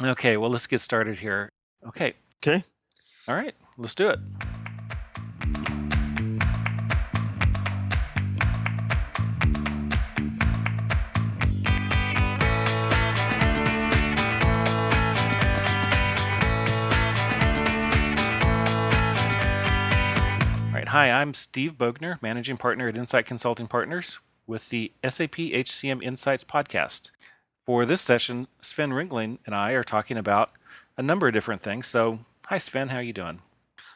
Okay, well, let's get started here. Okay, Okay. all right, let's do it. All right, hi, I'm Steve Bogner, Managing Partner at Insight Consulting Partners with the SAP HCM Insights podcast. For this session, Sven Ringling and I are talking about a number of different things. So, hi Sven, how are you doing?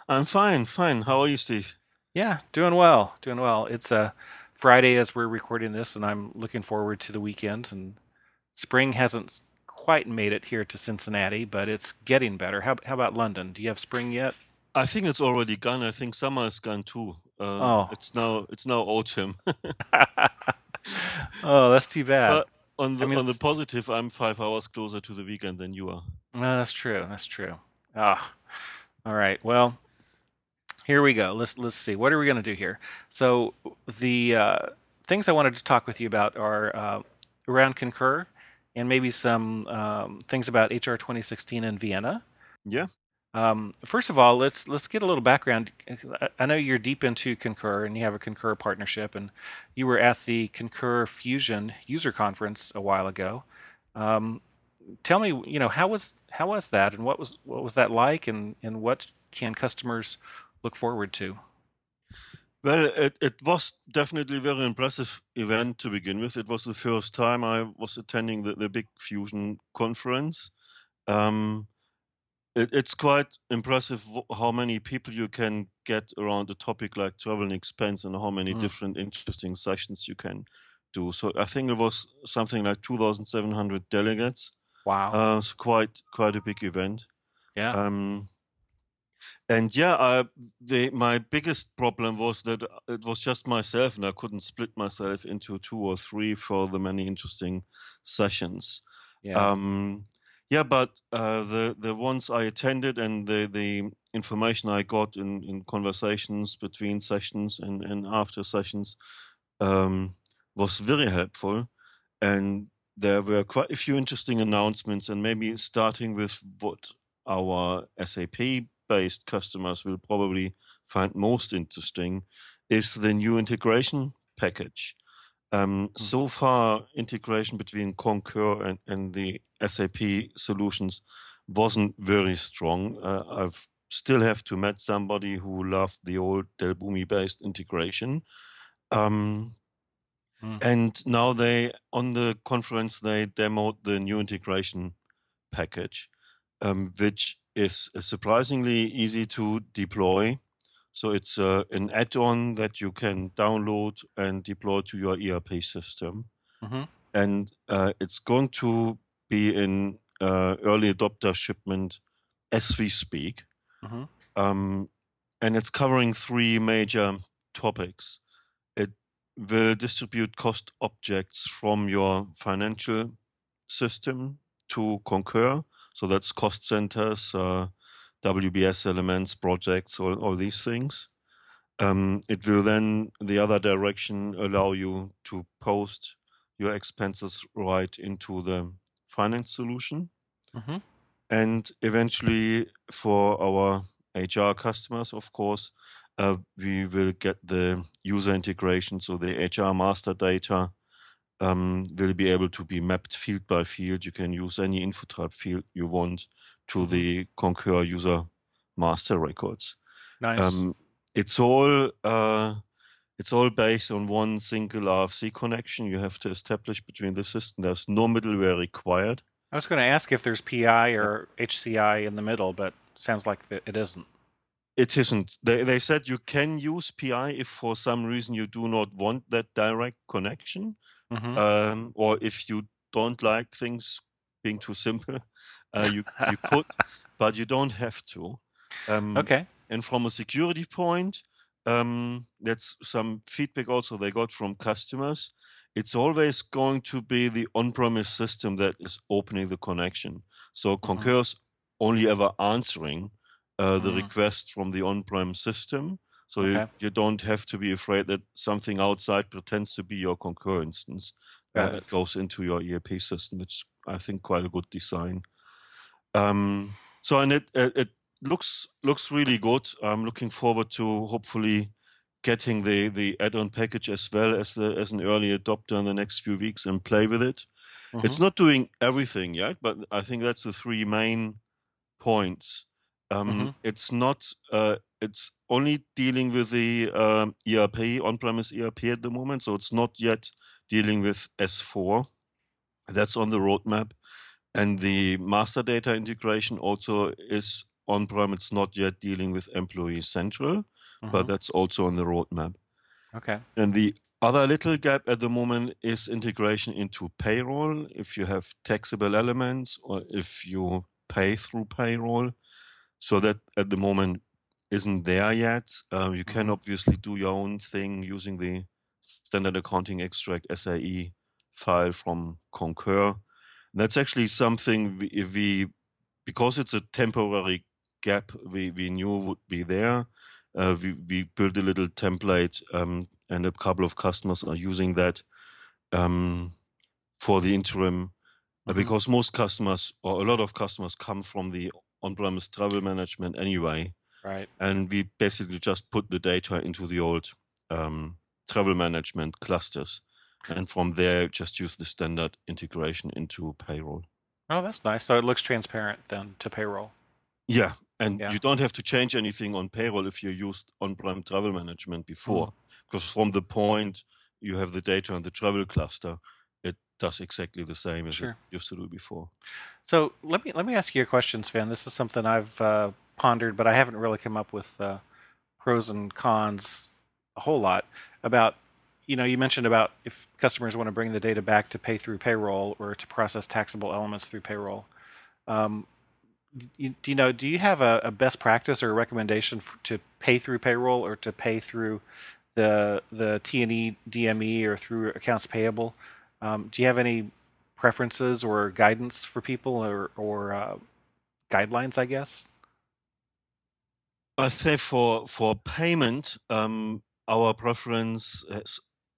I'm fine, fine. How are you, Steve? Yeah, doing well, doing well. It's a Friday as we're recording this, and I'm looking forward to the weekend. And spring hasn't quite made it here to Cincinnati, but it's getting better. How, how about London? Do you have spring yet? I think it's already gone. I think summer is gone too. Uh, Oh. It's now it's now autumn. oh, that's too bad. But on the mean, on the positive, I'm five hours closer to the weekend than you are. No, that's true. That's true. Ah, all right. Well, here we go. Let's let's see. What are we going to do here? So the uh, things I wanted to talk with you about are uh, around Concur, and maybe some um, things about HR 2016 in Vienna. Yeah. Um, first of all, let's let's get a little background. I- know you're deep into Concur and you have a Concur partnership, and you were at the Concur Fusion user conference a while ago. Um, tell me, you know, how was how was that, and what was what was that like, and and what can customers look forward to? Well, it, it was definitely a very impressive event to begin with. It was the first time I was attending the, the big Fusion conference. Um, it, it's quite impressive how many people you can get around a topic like travel and expense and how many Mm. different interesting sessions you can do. So I think it was something like 2,700 delegates. Wow. Uh, it's quite quite a big event. yeah. Um, and yeah, I, the, my biggest problem was that it was just myself, and I couldn't split myself into two or three for the many interesting sessions. yeah. Um, yeah, but uh, the the ones I attended and the the information I got in, in conversations between sessions and, and after sessions um, was very helpful, and there were quite a few interesting announcements. And maybe starting with what our SAP based customers will probably find most interesting is the new integration package. Um, Mhm. So far, integration between Concur and, and the SAP solutions wasn't very strong. Uh, I've still have to met somebody who loved the old Dell Boomi based integration. Um, Mm. and now they on the conference they demoed the new integration package, um, which is surprisingly easy to deploy. So it's uh, an add-on that you can download and deploy to your ERP system, hmm and uh, it's going to be in uh, early adopter shipment as we speak. hmm Um, and it's covering three major topics. It will distribute cost objects from your financial system to Concur. So that's cost centers, uh, WBS elements, projects, all, all these things. Um, it will then, the other direction, allow you to post your expenses right into the finance solution hmm and eventually for our HR customers, of course, uh, we will get the user integration. So the HR master data um, will be able to be mapped field by field. You can use any info type field you want to the Concur user master records. Nice. Um, it's all uh, it's all based on one single RFC connection you have to establish between the system. There's no middleware required. I was going to ask if there's PI or HCI in the middle, but sounds like it isn't. It isn't. They they said you can use PI if for some reason you do not want that direct connection, hmm um, or if you don't like things being too simple, uh, you you could, but you don't have to. Um, Okay. And from a security point, um, that's some feedback also they got from customers. It's always going to be the on-premise system that is opening the connection. So Concur's only ever answering uh, the Mhm. request from the on-prem system. So you, Okay. you don't have to be afraid that something outside pretends to be your Concur instance uh, it. goes into your ERP system, which I think quite a good design. Um, so and it it looks looks really good. I'm looking forward to hopefully getting the the add-on package as well as the as an early adopter in the next few weeks and play with it. Mm-hmm. It's not doing everything yet, but I think that's the three main points. Um, mm-hmm. It's not. Uh, it's only dealing with the um, ERP on-premise ERP at the moment, so it's not yet dealing with S4. That's on the roadmap, and the master data integration also is on-prem. It's not yet dealing with Employee Central, mm-hmm. but that's also on the roadmap. Okay. And the other little gap at the moment is integration into payroll. If you have taxable elements or if you pay through payroll, so that at the moment isn't there yet. Uh, you can mm-hmm. obviously do your own thing using the standard accounting extract SAE file from Concur. And that's actually something we, we, because it's a temporary gap we, we knew would be there. Uh, we, we built a little template um, and a couple of customers are using that um, for the interim uh, mm-hmm. because most customers or a lot of customers come from the on-premise travel management anyway. Right. And we basically just put the data into the old um, travel management clusters, and from there just use the standard integration into payroll. Oh, that's nice. So it looks transparent then to payroll. Yeah, and yeah. you don't have to change anything on payroll if you used on-prem travel management before, mm. because from the point you have the data on the travel cluster, it does exactly the same as sure. it used to do before. So let me let me ask you a question, Sven. This is something I've uh, pondered, but I haven't really come up with uh, pros and cons a whole lot about. You know, you mentioned about if customers want to bring the data back to pay through payroll or to process taxable elements through payroll. Um, you, do you know? Do you have a, a best practice or a recommendation for, to pay through payroll or to pay through the the T and E DME or through accounts payable? Um, do you have any preferences or guidance for people or, or uh, guidelines, I guess? I say for for payment, um, our preference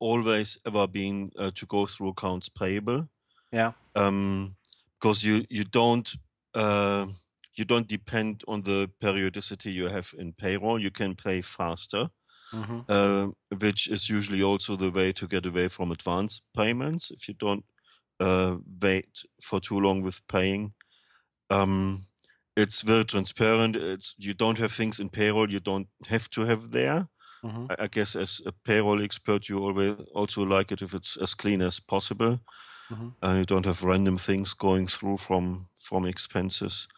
always ever been uh, to go through accounts payable. Yeah. Um, because you you don't uh, you don't depend on the periodicity you have in payroll. You can pay faster mm-hmm. uh, which is usually also the way to get away from advance payments if you don't uh, wait for too long with paying. Um, it's very transparent. It's you don't have things in payroll you don't have to have there. Mm-hmm. I, I, guess as a payroll expert, you always also like it if it's as clean as possible, mm-hmm. and you don't have random things going through from from expenses.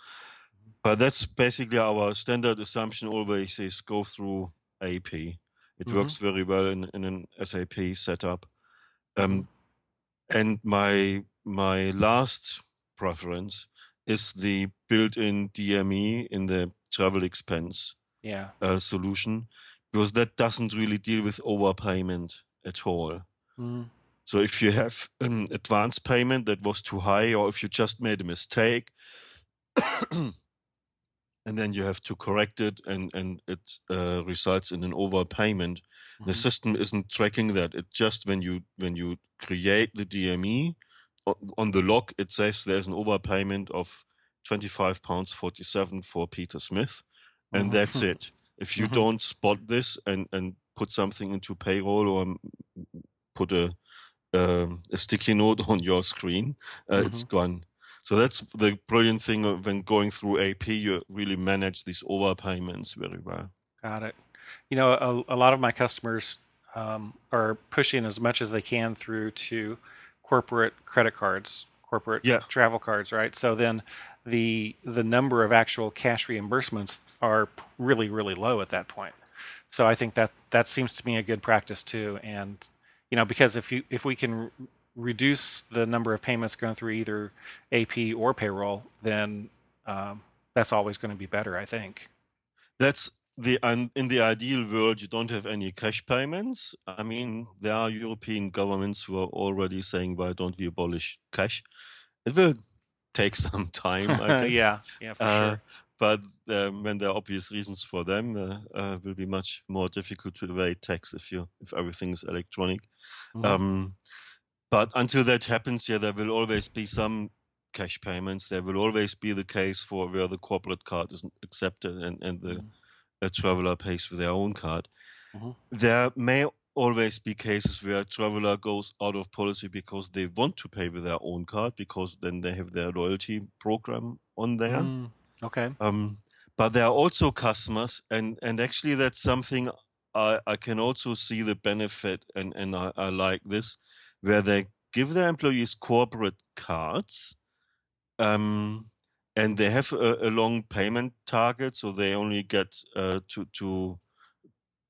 But that's basically our standard assumption. Always is go through AP. It mm-hmm. works very well in, in an SAP setup. Um, mm-hmm. and my my last preference is the built-in DME in the travel expense yeah. uh, solution because that doesn't really deal with overpayment at all. Mm. So if you have an advance payment that was too high, or if you just made a mistake, and then you have to correct it and and it uh, results in an overpayment mm-hmm. the system isn't tracking that it just when you when you create the dme on the log it says there's an overpayment of 25 pounds 47 for peter smith and mm-hmm. that's it if you mm-hmm. don't spot this and and put something into payroll or put a um, a sticky note on your screen uh, it's mm-hmm. gone so that's the brilliant thing of when going through AP, you really manage these overpayments very well. Got it. You know, a, a lot of my customers um, are pushing as much as they can through to corporate credit cards, corporate yeah. travel cards, right? So then the the number of actual cash reimbursements are really really low at that point. So I think that that seems to me a good practice too. And you know, because if you if we can reduce the number of payments going through either AP or payroll, then um, that's always going to be better, I think. That's the in the ideal world, you don't have any cash payments. I mean, there are European governments who are already saying, "Why don't we abolish cash?" It will take some time, I guess. yeah, yeah, for uh, sure. But um, when there are obvious reasons for them, uh, uh, will be much more difficult to evade tax if you if everything is electronic. Mm-hmm. Um, but until that happens, yeah, there will always be some cash payments. There will always be the case for where the corporate card isn't accepted and, and the mm-hmm. traveler pays with their own card. Mm-hmm. There may always be cases where a traveler goes out of policy because they want to pay with their own card because then they have their loyalty program on there. Mm, okay. Um, but there are also customers, and, and actually that's something I, I can also see the benefit, and, and I, I like this, where they give their employees corporate cards, um, and they have a, a, long payment target, so they only get uh, to to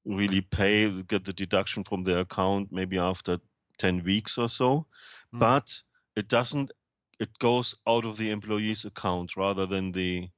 really pay get the deduction from their account maybe after ten weeks or so, mm. but it doesn't. It goes out of the employee's account rather than the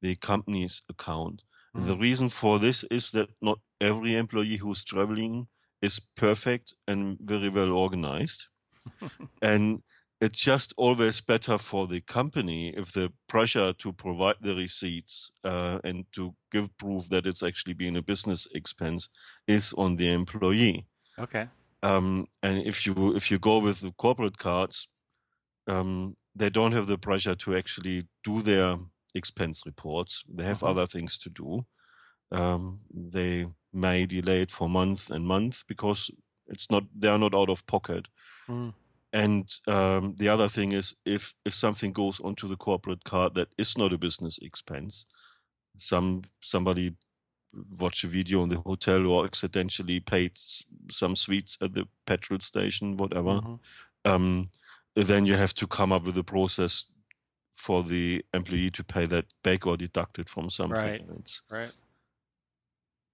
the company's account. Mm. The reason for this is that not every employee who's traveling is perfect and very well organized. and it's just always better for the company if the pressure to provide the receipts uh, and to give proof that it's actually been a business expense is on the employee. Okay. Um, and if you if you go with the corporate cards, um, they don't have the pressure to actually do their expense reports. They have uh-huh. other things to do. Um, they may delay it for months and months because it's not they are not out of pocket. Mm. And um, the other thing is, if if something goes onto the corporate card that is not a business expense, some somebody watched a video in the hotel or accidentally paid some sweets at the petrol station, whatever, mm-hmm. um, then you have to come up with a process for the employee to pay that back or deduct it from something. Right. It's, right.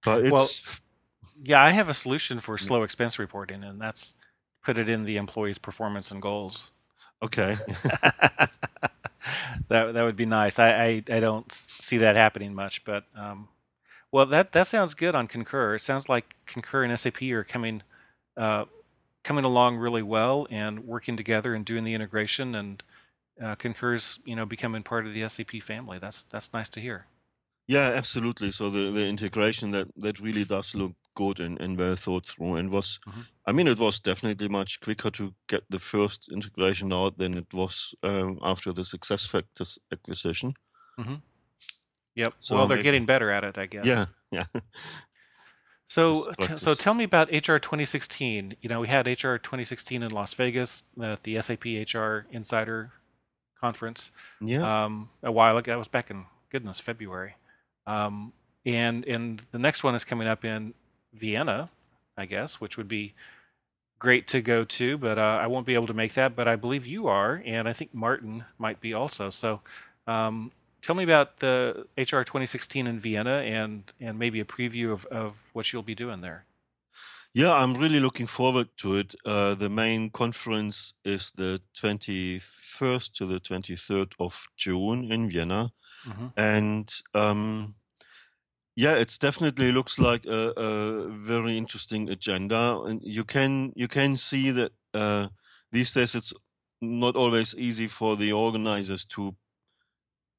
But it's, well, yeah, I have a solution for slow expense reporting, and that's put it in the employee's performance and goals. Okay. that that would be nice. I, I, I don't see that happening much, but um, well, that that sounds good on Concur. It sounds like Concur and SAP are coming uh, coming along really well and working together and doing the integration and uh, Concur's you know becoming part of the SAP family. That's that's nice to hear. Yeah, absolutely. So the, the integration that, that really does look good and, and well thought through and was mm-hmm. I mean it was definitely much quicker to get the first integration out than it was um, after the SuccessFactors acquisition. Mm-hmm. Yep. So well, they're maybe, getting better at it, I guess. Yeah, yeah. So, t- so tell me about HR 2016. You know, we had HR 2016 in Las Vegas at the SAP HR Insider conference. Yeah. Um, a while ago. That was back in goodness February. Um, and and the next one is coming up in Vienna, I guess, which would be great to go to, but uh, I won't be able to make that. But I believe you are, and I think Martin might be also. So, um, tell me about the HR 2016 in Vienna, and and maybe a preview of of what you'll be doing there. Yeah, I'm really looking forward to it. Uh, the main conference is the 21st to the 23rd of June in Vienna, mm-hmm. and um, yeah, it definitely looks like a, a, very interesting agenda, and you can you can see that uh, these days it's not always easy for the organizers to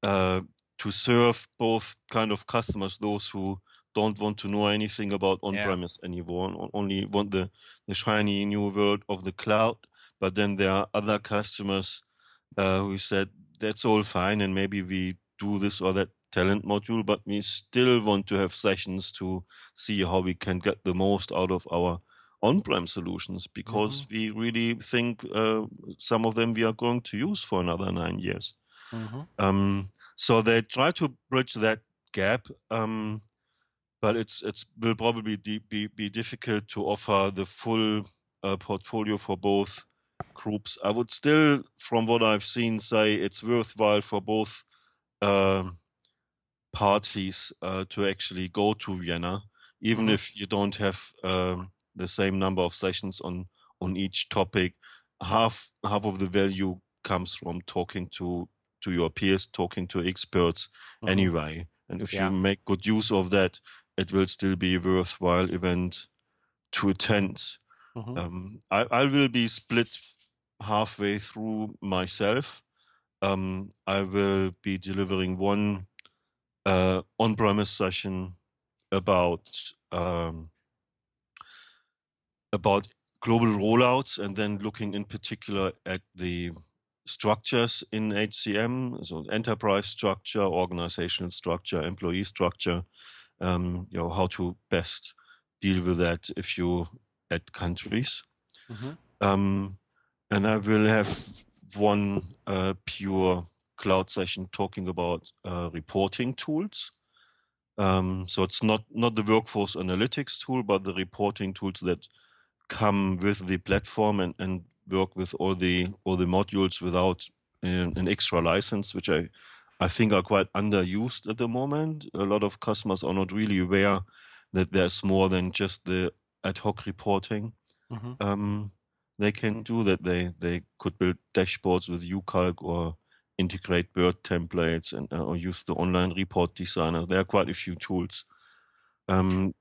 uh, to serve both kind of customers, those who don't want to know anything about on-premise yeah. anymore, only want the the shiny new world of the cloud. But then there are other customers uh, who said that's all fine, and maybe we do this or that talent module, but we still want to have sessions to see how we can get the most out of our on-prem solutions because mm-hmm. we really think uh, some of them we are going to use for another nine years. Mm-hmm. Um, so they try to bridge that gap, um, but it's it's will probably de- be be difficult to offer the full uh, portfolio for both groups. I would still, from what I've seen, say it's worthwhile for both. Uh, parties uh, to actually go to Vienna, even mm-hmm. if you don't have um, the same number of sessions on on each topic. Half half of the value comes from talking to to your peers, talking to experts mm-hmm. anyway. And if yeah. you make good use of that, it will still be a worthwhile event to attend. Mm-hmm. Um, I, I will be split halfway through myself. Um, I will be delivering one uh, on-premise session about um, about global rollouts and then looking in particular at the structures in HCM, so enterprise structure, organizational structure, employee structure, um, you know, how to best deal with that if you add countries. Mm-hmm. Um, and I will have one uh, pure cloud session talking about uh, reporting tools. Um, so it's not not the workforce analytics tool, but the reporting tools that come with the platform and, and work with all the all the modules without uh, an extra license, which I I think are quite underused at the moment. A lot of customers are not really aware that there's more than just the ad hoc reporting. Mm-hmm. Um, they can do that. They they could build dashboards with YouCalc or integrate Word templates and uh, or use the online report designer. There are quite a few tools. Um,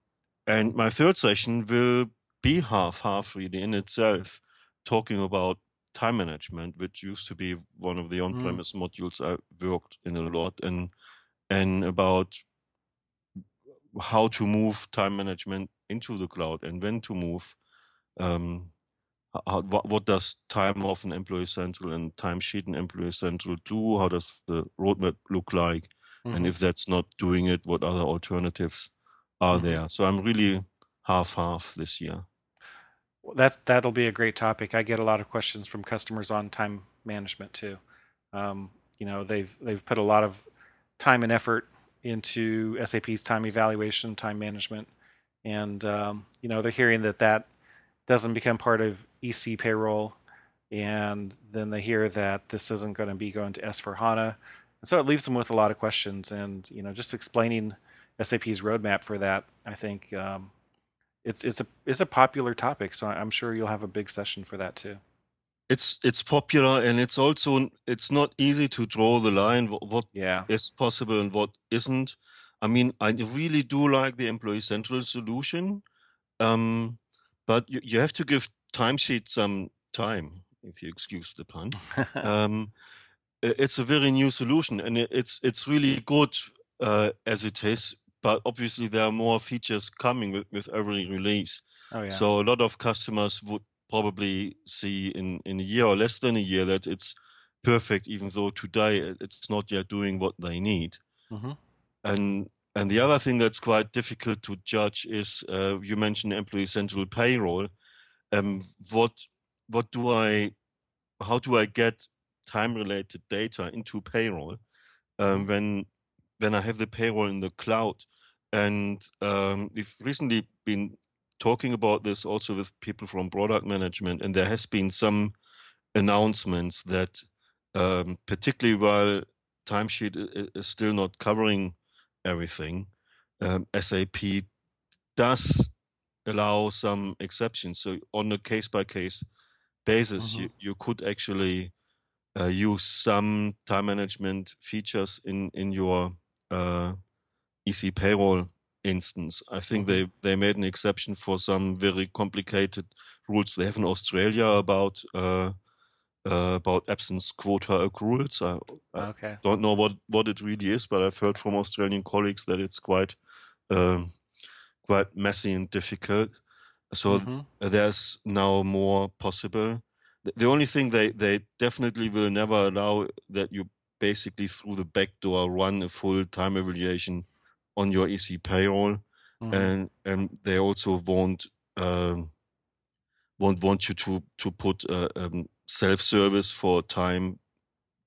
and my third session will be half half really in itself, talking about time management, which used to be one of the mm. on-premise mm. modules I worked in a lot, and and about how to move time management into the cloud and when to move. Um, how, what, what, does time off an Employee Central and timesheet in Employee Central do? How does the roadmap look like? Mm-hmm. And if that's not doing it, what other alternatives are mm-hmm. there? So I'm really half half this year. Well, that that'll be a great topic. I get a lot of questions from customers on time management too. Um, you know, they've they've put a lot of time and effort into SAP's time evaluation, time management, and um, you know they're hearing that that doesn't become part of EC payroll, and then they hear that this isn't going to be going to S4 HANA, and so it leaves them with a lot of questions. And you know, just explaining SAP's roadmap for that, I think um, it's it's a it's a popular topic. So I'm sure you'll have a big session for that too. It's it's popular, and it's also it's not easy to draw the line what, what yeah. is possible and what isn't. I mean, I really do like the Employee Central solution. Um, but you, you have to give timesheet some time, if you excuse the pun. um, it's a very new solution, and it's it's really good uh, as it is. But obviously, there are more features coming with, with every release. Oh, yeah. So a lot of customers would probably see in, in a year or less than a year that it's perfect, even though today it's not yet doing what they need. Mm-hmm. And and the other thing that's quite difficult to judge is uh, you mentioned employee central payroll. Um, what what do I how do I get time related data into payroll um, when when I have the payroll in the cloud? And um, we've recently been talking about this also with people from product management, and there has been some announcements that, um, particularly while timesheet is still not covering everything, um, SAP does allow some exceptions. So on a case by case basis, mm-hmm. you, you could actually uh, use some time management features in in your uh, EC payroll instance. I think mm-hmm. they they made an exception for some very complicated rules they have in Australia about uh, uh, about absence quota accruals. I, I okay. don't know what, what it really is, but I've heard from Australian colleagues that it's quite um, quite messy and difficult. So mm-hmm. there's now more possible. The only thing they, they definitely will never allow that you basically through the back door run a full time evaluation on your EC payroll, mm-hmm. and and they also won't um, won't want you to to put uh, um, self-service for time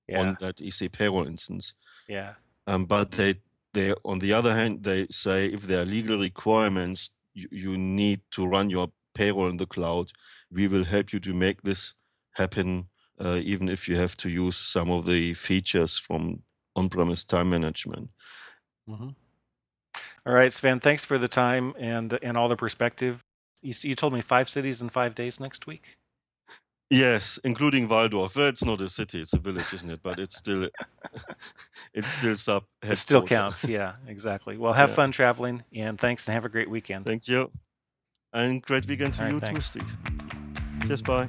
yeah. on that EC payroll instance. Yeah. Um, but they they on the other hand they say if there are legal requirements, you, you need to run your payroll in the cloud. We will help you to make this happen, uh, even if you have to use some of the features from on-premise time management. Mm-hmm. All right, Sven. Thanks for the time and and all the perspective. You, you told me five cities in five days next week. Yes, including Walldorf. Well, it's not a city; it's a village, isn't it? But it's still, it's still sub. It still counts. Yeah, exactly. Well, have yeah. fun traveling, and thanks, and have a great weekend. Thank you, and great weekend to All you right, too, Steve. Cheers, bye.